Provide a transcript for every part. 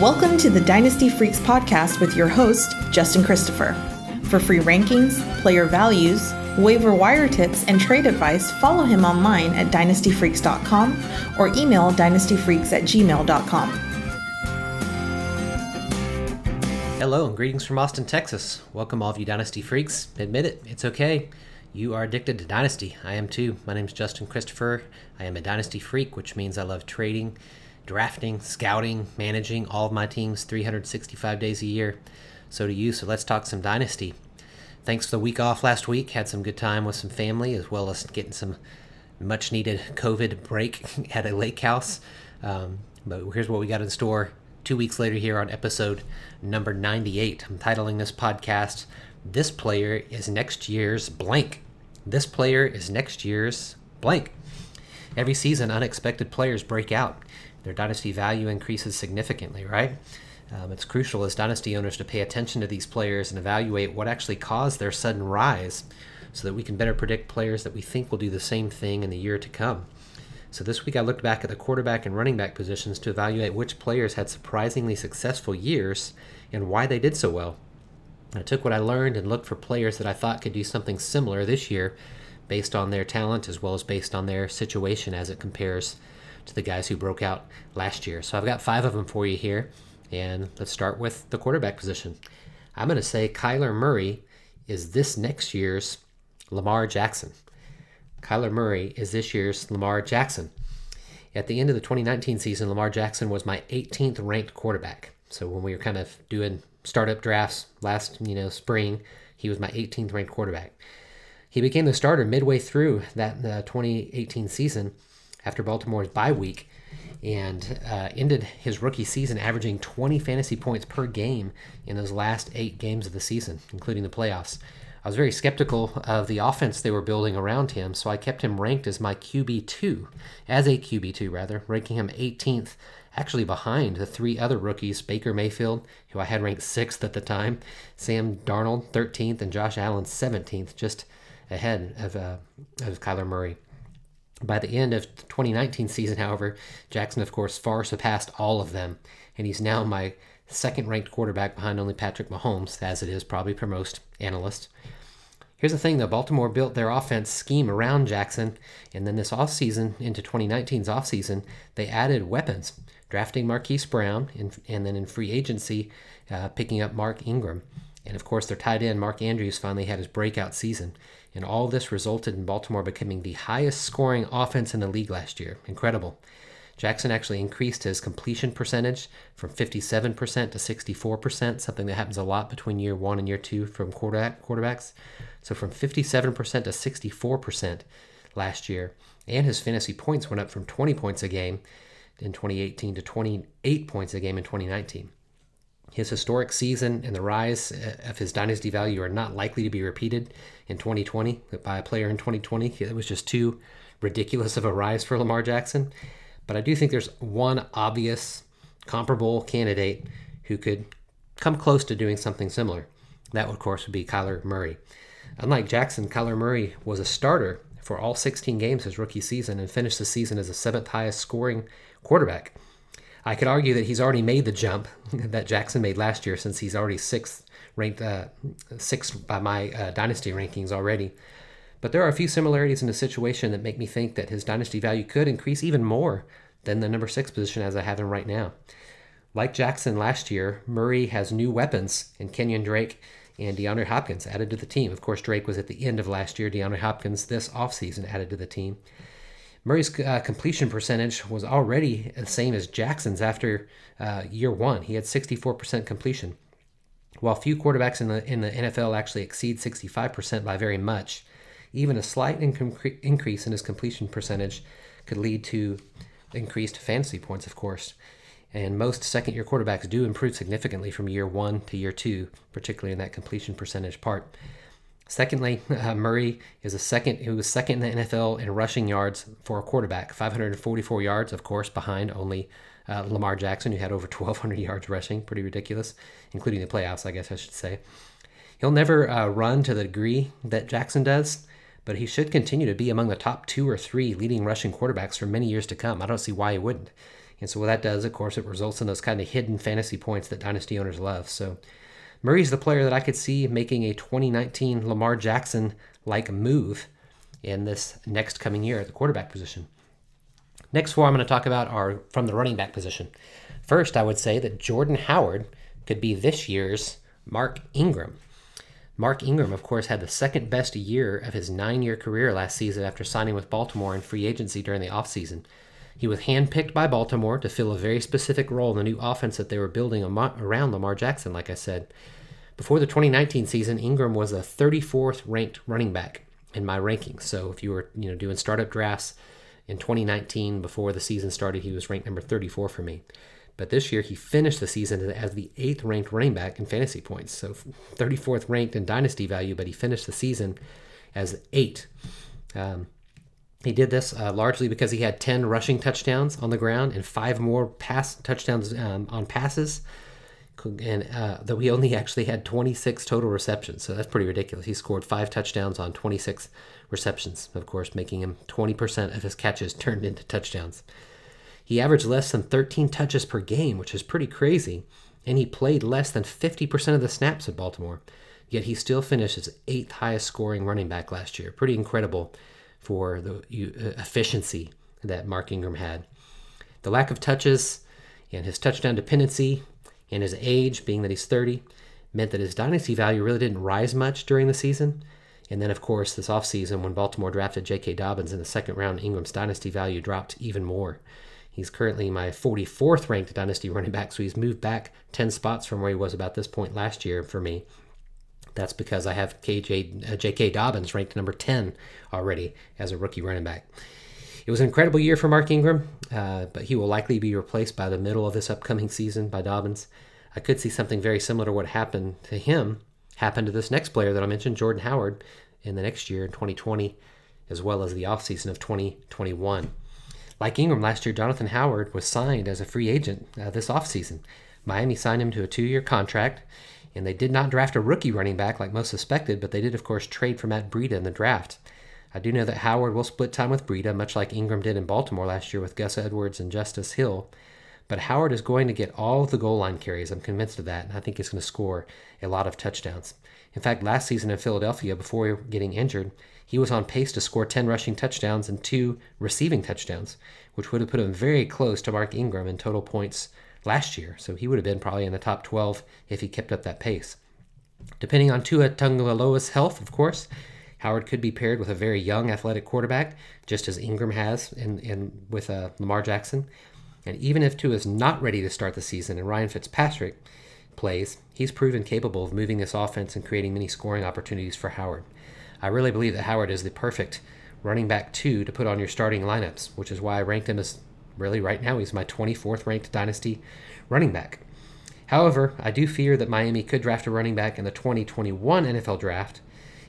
Welcome to the Dynasty Freaks podcast with your host, Justin Christopher. For free rankings, player values, waiver wire tips, and trade advice, follow him online at dynastyfreaks.com or email dynastyfreaks at gmail.com. Hello and greetings from Austin, Texas. Welcome, all of you Dynasty Freaks. Admit it, it's okay. You are addicted to Dynasty. I am too. My name is Justin Christopher. I am a Dynasty Freak, which means I love trading, drafting, scouting, managing all of my teams 365 days a year. So do you. So let's talk some Dynasty. Thanks for the week off last week. Had some good time with some family as well as getting some much needed COVID break at a lake house. Um, but here's what we got in store two weeks later here on episode number 98. I'm titling this podcast, This Player is Next Year's Blank. This player is next year's blank. Every season, unexpected players break out. Their dynasty value increases significantly, right? Um, it's crucial as dynasty owners to pay attention to these players and evaluate what actually caused their sudden rise so that we can better predict players that we think will do the same thing in the year to come. So this week I looked back at the quarterback and running back positions to evaluate which players had surprisingly successful years and why they did so well. I took what I learned and looked for players that I thought could do something similar this year based on their talent as well as based on their situation as it compares to the guys who broke out last year. So I've got five of them for you here. And let's start with the quarterback position. I'm going to say Kyler Murray is this next year's Lamar Jackson. Kyler Murray is this year's Lamar Jackson. At the end of the 2019 season, Lamar Jackson was my 18th ranked quarterback. So when we were kind of doing startup drafts last, you know, spring, he was my 18th ranked quarterback. He became the starter midway through that uh, 2018 season after Baltimore's bye week and uh, ended his rookie season averaging 20 fantasy points per game in those last eight games of the season, including the playoffs. I was very skeptical of the offense they were building around him, so I kept him ranked as my QB2, as a QB2 rather, ranking him 18th, actually behind the three other rookies Baker Mayfield, who I had ranked 6th at the time, Sam Darnold 13th, and Josh Allen 17th, just ahead of, uh, of Kyler Murray. By the end of the 2019 season, however, Jackson, of course, far surpassed all of them, and he's now my second ranked quarterback behind only Patrick Mahomes, as it is probably for most analysts. Here's the thing though Baltimore built their offense scheme around Jackson, and then this offseason, into 2019's offseason, they added weapons, drafting Marquise Brown, and, and then in free agency, uh, picking up Mark Ingram. And of course, their tight end, Mark Andrews, finally had his breakout season. And all this resulted in Baltimore becoming the highest scoring offense in the league last year. Incredible. Jackson actually increased his completion percentage from 57% to 64%, something that happens a lot between year one and year two from quarterback, quarterbacks. So from 57% to 64% last year. And his fantasy points went up from 20 points a game in 2018 to 28 points a game in 2019. His historic season and the rise uh, of his dynasty value are not likely to be repeated in 2020 by a player in 2020. It was just too ridiculous of a rise for Lamar Jackson. But I do think there's one obvious comparable candidate who could come close to doing something similar. That, of course, would be Kyler Murray. Unlike Jackson, Kyler Murray was a starter for all 16 games his rookie season and finished the season as the seventh highest scoring quarterback. I could argue that he's already made the jump that Jackson made last year, since he's already sixth ranked uh, sixth by my uh, dynasty rankings already. But there are a few similarities in the situation that make me think that his dynasty value could increase even more than the number six position as I have him right now. Like Jackson last year, Murray has new weapons in Kenyon Drake and DeAndre Hopkins added to the team. Of course, Drake was at the end of last year. DeAndre Hopkins this offseason added to the team. Murray's uh, completion percentage was already the same as Jackson's after uh, year one. He had 64% completion. While few quarterbacks in the in the NFL actually exceed 65% by very much, even a slight inc- increase in his completion percentage could lead to increased fantasy points, of course. And most second year quarterbacks do improve significantly from year one to year two, particularly in that completion percentage part. Secondly, uh, Murray is a second who was second in the NFL in rushing yards for a quarterback, 544 yards, of course, behind only uh, Lamar Jackson, who had over 1,200 yards rushing, pretty ridiculous, including the playoffs, I guess I should say. He'll never uh, run to the degree that Jackson does, but he should continue to be among the top two or three leading rushing quarterbacks for many years to come. I don't see why he wouldn't. And so what that does, of course, it results in those kind of hidden fantasy points that dynasty owners love. So Murray's the player that I could see making a 2019 Lamar Jackson like move in this next coming year at the quarterback position. Next four I'm going to talk about are from the running back position. First, I would say that Jordan Howard could be this year's Mark Ingram. Mark Ingram, of course, had the second best year of his nine year career last season after signing with Baltimore in free agency during the offseason. He was handpicked by Baltimore to fill a very specific role in the new offense that they were building around Lamar Jackson, like I said. Before the 2019 season, Ingram was a 34th ranked running back in my rankings. So if you were, you know, doing startup drafts in 2019 before the season started, he was ranked number 34 for me. But this year, he finished the season as the eighth ranked running back in fantasy points. So 34th ranked in dynasty value, but he finished the season as eight. Um, he did this uh, largely because he had 10 rushing touchdowns on the ground and five more pass touchdowns um, on passes. And uh, though he only actually had 26 total receptions, so that's pretty ridiculous. He scored five touchdowns on 26 receptions, of course, making him 20% of his catches turned into touchdowns. He averaged less than 13 touches per game, which is pretty crazy, and he played less than 50% of the snaps at Baltimore. Yet he still finished as eighth highest scoring running back last year. Pretty incredible for the uh, efficiency that Mark Ingram had. The lack of touches and his touchdown dependency and his age, being that he's 30, meant that his dynasty value really didn't rise much during the season. And then, of course, this offseason, when Baltimore drafted J.K. Dobbins in the second round, Ingram's dynasty value dropped even more. He's currently my 44th ranked dynasty running back, so he's moved back 10 spots from where he was about this point last year for me. That's because I have KJ, uh, J.K. Dobbins ranked number 10 already as a rookie running back. It was an incredible year for Mark Ingram, uh, but he will likely be replaced by the middle of this upcoming season by Dobbins. I could see something very similar to what happened to him happen to this next player that I mentioned, Jordan Howard, in the next year in 2020, as well as the offseason of 2021. Like Ingram last year, Jonathan Howard was signed as a free agent uh, this offseason. Miami signed him to a two year contract, and they did not draft a rookie running back like most suspected, but they did, of course, trade for Matt Breida in the draft. I do know that Howard will split time with Breida, much like Ingram did in Baltimore last year with Gus Edwards and Justice Hill. But Howard is going to get all of the goal line carries. I'm convinced of that, and I think he's going to score a lot of touchdowns. In fact, last season in Philadelphia, before getting injured, he was on pace to score 10 rushing touchdowns and two receiving touchdowns, which would have put him very close to Mark Ingram in total points last year. So he would have been probably in the top 12 if he kept up that pace. Depending on Tua Tagovailoa's health, of course, Howard could be paired with a very young athletic quarterback, just as Ingram has in, in with uh, Lamar Jackson. And even if Tua is not ready to start the season and Ryan Fitzpatrick plays, he's proven capable of moving this offense and creating many scoring opportunities for Howard. I really believe that Howard is the perfect running back two to put on your starting lineups, which is why I ranked him as really right now he's my 24th ranked dynasty running back. However, I do fear that Miami could draft a running back in the 2021 NFL draft,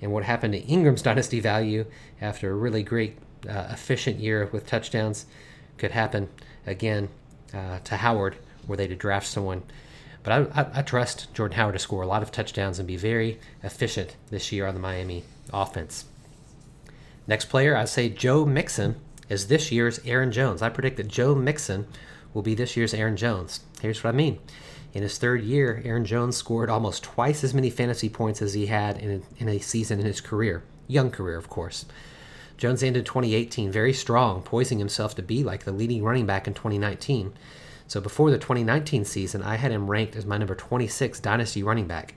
and what happened to Ingram's dynasty value after a really great, uh, efficient year with touchdowns could happen again uh, to Howard, were they to draft someone. But I, I, I trust Jordan Howard to score a lot of touchdowns and be very efficient this year on the Miami offense. Next player, I say Joe Mixon is this year's Aaron Jones. I predict that Joe Mixon will be this year's Aaron Jones. Here's what I mean. In his third year, Aaron Jones scored almost twice as many fantasy points as he had in a, in a season in his career. Young career, of course. Jones ended 2018 very strong, poising himself to be like the leading running back in 2019. So before the 2019 season, I had him ranked as my number 26 dynasty running back.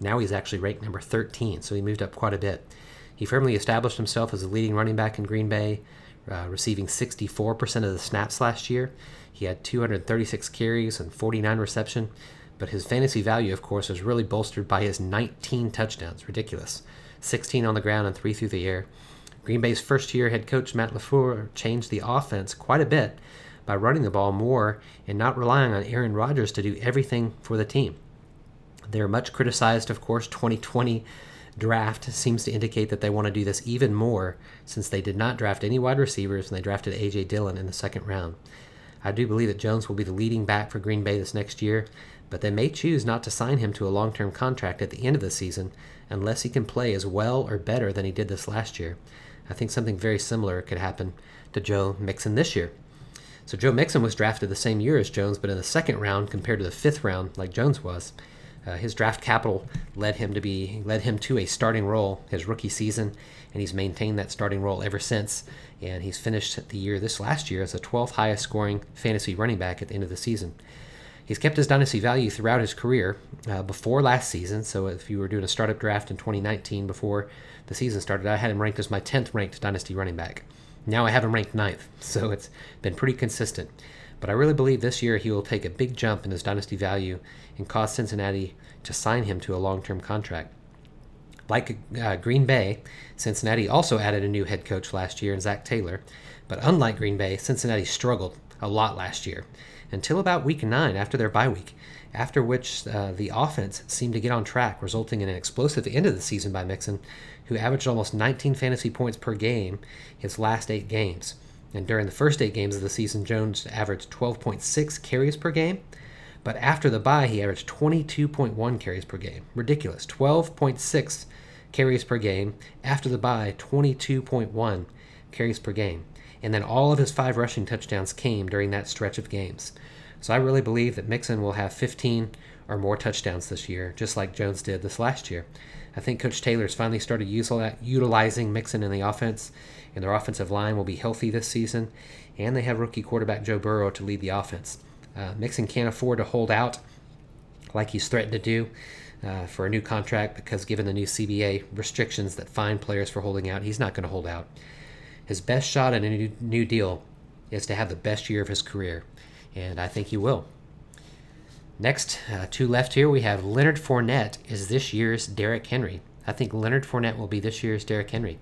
Now he's actually ranked number 13, so he moved up quite a bit. He firmly established himself as the leading running back in Green Bay, uh, receiving 64% of the snaps last year. He had 236 carries and 49 reception, but his fantasy value, of course, was really bolstered by his 19 touchdowns. Ridiculous. 16 on the ground and 3 through the air. Green Bay's first year head coach Matt LaFleur changed the offense quite a bit by running the ball more and not relying on Aaron Rodgers to do everything for the team. They're much criticized, of course, 2020 draft seems to indicate that they want to do this even more since they did not draft any wide receivers and they drafted A.J. Dillon in the second round. I do believe that Jones will be the leading back for Green Bay this next year, but they may choose not to sign him to a long term contract at the end of the season unless he can play as well or better than he did this last year. I think something very similar could happen to Joe Mixon this year. So Joe Mixon was drafted the same year as Jones, but in the second round compared to the fifth round, like Jones was. Uh, his draft capital led him to be led him to a starting role his rookie season, and he's maintained that starting role ever since. And he's finished the year this last year as the 12th highest scoring fantasy running back at the end of the season. He's kept his dynasty value throughout his career uh, before last season. So if you were doing a startup draft in 2019 before the season started, I had him ranked as my 10th ranked dynasty running back. Now I have him ranked ninth, so it's been pretty consistent. But I really believe this year he will take a big jump in his dynasty value and cause Cincinnati to sign him to a long term contract. Like uh, Green Bay, Cincinnati also added a new head coach last year in Zac Taylor. But unlike Green Bay, Cincinnati struggled a lot last year until about week nine after their bye week, after which uh, the offense seemed to get on track, resulting in an explosive end of the season by Mixon, who averaged almost 19 fantasy points per game his last eight games. And during the first eight games of the season, Jones averaged 12.6 carries per game. But after the bye, he averaged 22.1 carries per game. Ridiculous. 12.6 carries per game. After the bye, 22.1 carries per game. And then all of his five rushing touchdowns came during that stretch of games. So I really believe that Mixon will have 15 or more touchdowns this year, just like Jones did this last year. I think Coach Taylor's finally started utilizing Mixon in the offense, and their offensive line will be healthy this season. And they have rookie quarterback Joe Burrow to lead the offense. Uh, Mixon can't afford to hold out like he's threatened to do uh, for a new contract because, given the new CBA restrictions that fine players for holding out, he's not going to hold out. His best shot at a new, new deal is to have the best year of his career, and I think he will. Next, uh, two left here, we have Leonard Fournette is this year's Derrick Henry. I think Leonard Fournette will be this year's Derrick Henry.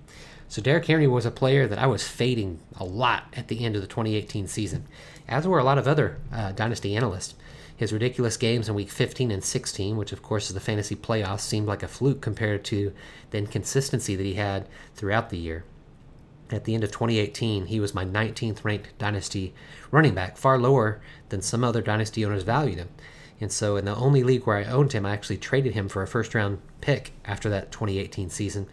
So Derrick Henry was a player that I was fading a lot at the end of the 2018 season, as were a lot of other uh, dynasty analysts. His ridiculous games in week 15 and 16, which of course is the fantasy playoffs, seemed like a fluke compared to the inconsistency that he had throughout the year at the end of 2018, he was my 19th ranked dynasty running back, far lower than some other dynasty owners valued him. And so, in the only league where I owned him, I actually traded him for a first round pick after that 2018 season,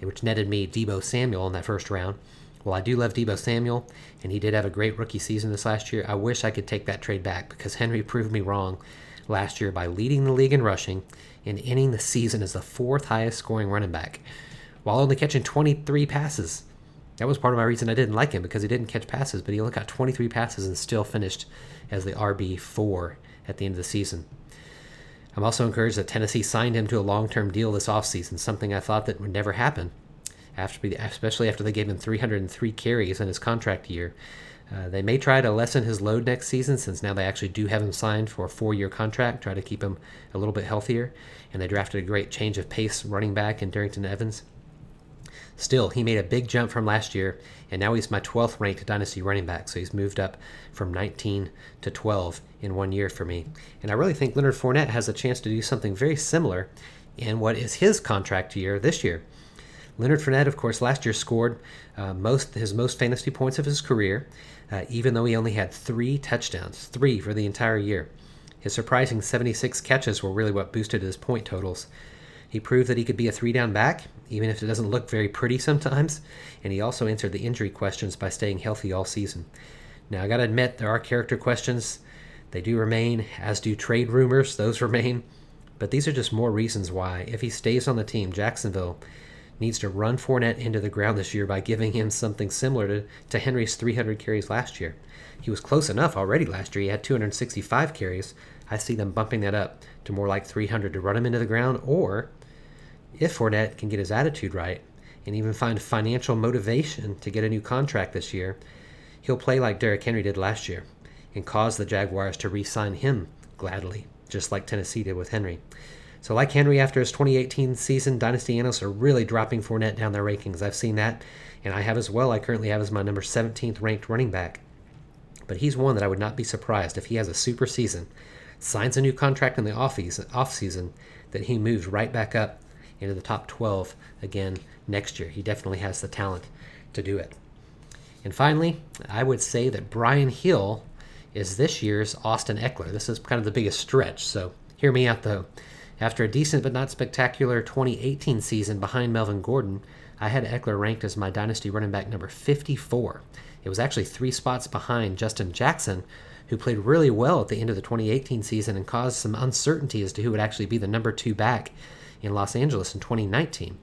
which netted me Deebo Samuel in that first round. Well, I do love Deebo Samuel, and he did have a great rookie season this last year. I wish I could take that trade back because Henry proved me wrong last year by leading the league in rushing and ending the season as the fourth highest scoring running back while only catching 23 passes that was part of my reason I didn't like him because he didn't catch passes, but he only got 23 passes and still finished as the RB4 at the end of the season. I'm also encouraged that Tennessee signed him to a long term deal this offseason, something I thought that would never happen, after, especially after they gave him 303 carries in his contract year. Uh, they may try to lessen his load next season since now they actually do have him signed for a four year contract, try to keep him a little bit healthier. And they drafted a great change of pace running back in Darrynton Evans. Still, he made a big jump from last year, and now he's my 12th ranked dynasty running back. So he's moved up from 19 to 12 in one year for me. And I really think Leonard Fournette has a chance to do something very similar in what is his contract year this year. Leonard Fournette, of course, last year scored uh, most his most fantasy points of his career, uh, even though he only had three touchdowns, three for the entire year. His surprising 76 catches were really what boosted his point totals. He proved that he could be a three down back, even if it doesn't look very pretty sometimes, and he also answered the injury questions by staying healthy all season. Now, I gotta admit, there are character questions. They do remain, as do trade rumors, those remain. But these are just more reasons why, if he stays on the team, Jacksonville needs to run Fournette into the ground this year by giving him something similar to, to Henry's 300 carries last year. He was close enough already last year. He had 265 carries. I see them bumping that up to more like 300 to run him into the ground, or if Fournette can get his attitude right and even find financial motivation to get a new contract this year, he'll play like Derrick Henry did last year and cause the Jaguars to re sign him gladly, just like Tennessee did with Henry. So, like Henry after his 2018 season, Dynasty analysts are really dropping Fournette down their rankings. I've seen that, and I have as well. I currently have as my number 17th ranked running back. But he's one that I would not be surprised if he has a super season, signs a new contract in the off season, that he moves right back up into the top 12 again next year. He definitely has the talent to do it. And finally, I would say that Brian Hill is this year's Austin Ekeler. This is kind of the biggest stretch, so hear me out though. After a decent but not spectacular 2018 season behind Melvin Gordon, I had Ekeler ranked as my dynasty running back number 54. It was actually three spots behind Justin Jackson, who played really well at the end of the 2018 season and caused some uncertainty as to who would actually be the number two back in Los Angeles in 2019.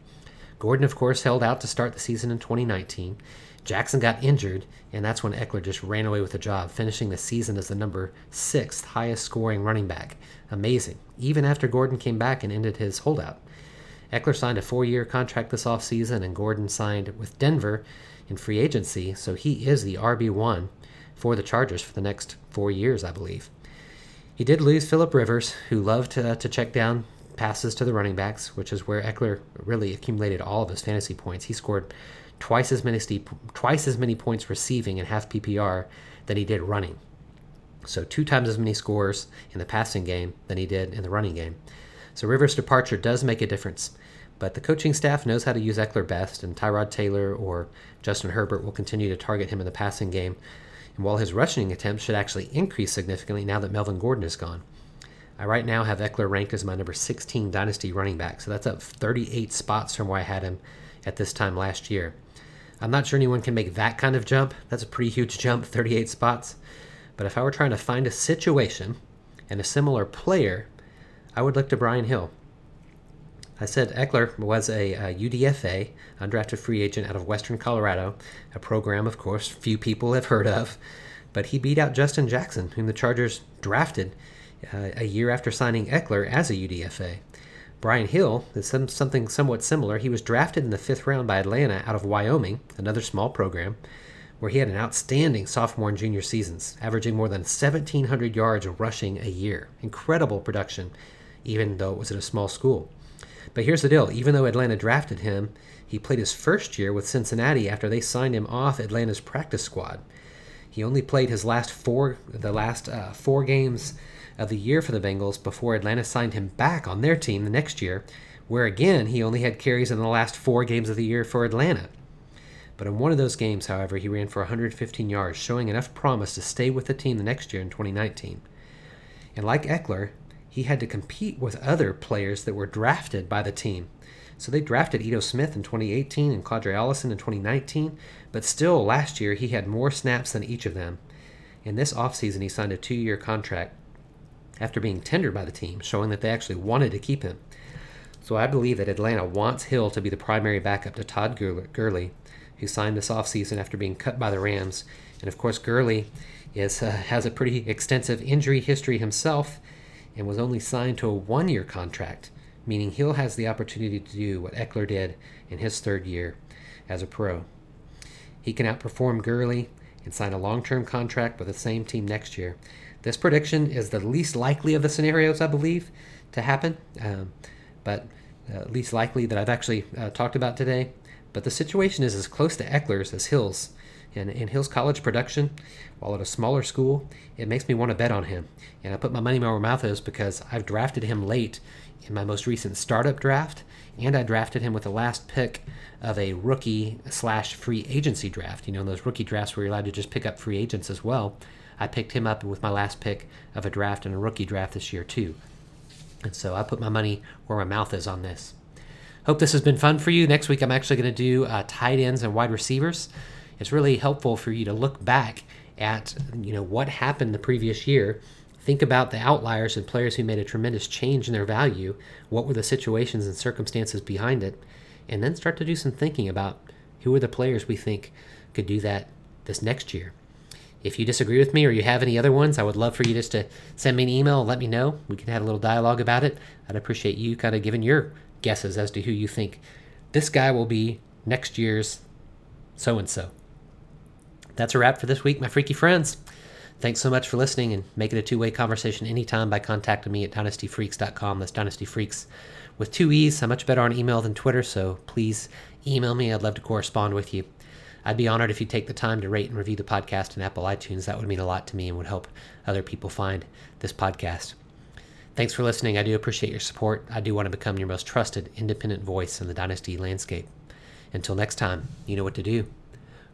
Gordon, of course, held out to start the season in 2019. Jackson got injured, and that's when Ekeler just ran away with the job, finishing the season as the number sixth highest scoring running back. Amazing, even after Gordon came back and ended his holdout. Ekeler signed a four year contract this offseason, and Gordon signed with Denver in free agency, so he is the RB1 for the Chargers for the next four years, I believe. He did lose Philip Rivers, who loved to, to check down passes to the running backs, which is where Ekeler really accumulated all of his fantasy points. He scored twice as many twice as many points receiving in half PPR than he did running. So two times as many scores in the passing game than he did in the running game. So Rivers' departure does make a difference. But the coaching staff knows how to use Ekeler best, and Tyrod Taylor or Justin Herbert will continue to target him in the passing game. And while his rushing attempts should actually increase significantly now that Melvin Gordon is gone. I right now have Ekeler ranked as my number 16 dynasty running back, so that's up 38 spots from where I had him at this time last year. I'm not sure anyone can make that kind of jump. That's a pretty huge jump, 38 spots. But if I were trying to find a situation and a similar player, I would look to Brian Hill. I said Ekeler was a, a, UDFA, undrafted free agent out of Western Colorado, a program, of course, few people have heard of. But he beat out Justin Jackson, whom the Chargers drafted uh, a year after signing Ekeler as a UDFA. Brian Hill is some, something somewhat similar. He was drafted in the fifth round by Atlanta out of Wyoming, another small program, where he had an outstanding sophomore and junior seasons, averaging more than 1,700 yards rushing a year. Incredible production, even though it was at a small school. But here's the deal even though Atlanta drafted him, he played his first year with Cincinnati after they signed him off Atlanta's practice squad. He only played his last four, the last uh, four games of the year for the Bengals before Atlanta signed him back on their team the next year, where again he only had carries in the last four games of the year for Atlanta. But in one of those games, however, he ran for 115 yards, showing enough promise to stay with the team the next year in 2019. And like Ekeler, he had to compete with other players that were drafted by the team. So they drafted Ito Smith in 2018 and Qadree Ollison in 2019, but still last year he had more snaps than each of them. In this offseason, he signed a two year contract after being tendered by the team, showing that they actually wanted to keep him. So I believe that Atlanta wants Hill to be the primary backup to Todd Gurley, who signed this offseason after being cut by the Rams. And of course, Gurley is, uh, has a pretty extensive injury history himself and was only signed to a one year contract, meaning Hill has the opportunity to do what Ekeler did in his third year as a pro. He can outperform Gurley and sign a long term contract with the same team next year. This prediction is the least likely of the scenarios, I believe, to happen, um, but uh, least likely that I've actually uh, talked about today. But the situation is as close to Ekeler's as Hill's And in Hill's college production, while at a smaller school, it makes me want to bet on him. And I put my money where my mouth is because I've drafted him late in my most recent startup draft, and I drafted him with the last pick of a rookie slash free agency draft. You know, those rookie drafts where you're allowed to just pick up free agents as well. I picked him up with my last pick of a draft and a rookie draft this year, too. And so I put my money where my mouth is on this. Hope this has been fun for you. Next week, I'm actually going to do uh, tight ends and wide receivers it's really helpful for you to look back at you know what happened the previous year think about the outliers and players who made a tremendous change in their value what were the situations and circumstances behind it and then start to do some thinking about who are the players we think could do that this next year if you disagree with me or you have any other ones i would love for you just to send me an email let me know we can have a little dialogue about it i'd appreciate you kind of giving your guesses as to who you think this guy will be next year's so and so that's a wrap for this week, my freaky friends. Thanks so much for listening and make it a two way conversation anytime by contacting me at dynastyfreaks.com. That's dynastyfreaks with two E's. I'm much better on email than Twitter, so please email me. I'd love to correspond with you. I'd be honored if you take the time to rate and review the podcast in Apple iTunes. That would mean a lot to me and would help other people find this podcast. Thanks for listening. I do appreciate your support. I do want to become your most trusted independent voice in the Dynasty landscape. Until next time, you know what to do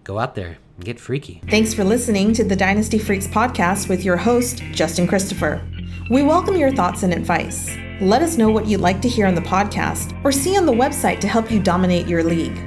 go out there and get freaky. Thanks for listening to the Dynasty Freaks podcast with your host, Justin Christopher. We welcome your thoughts and advice. Let us know what you'd like to hear on the podcast or see on the website to help you dominate your league.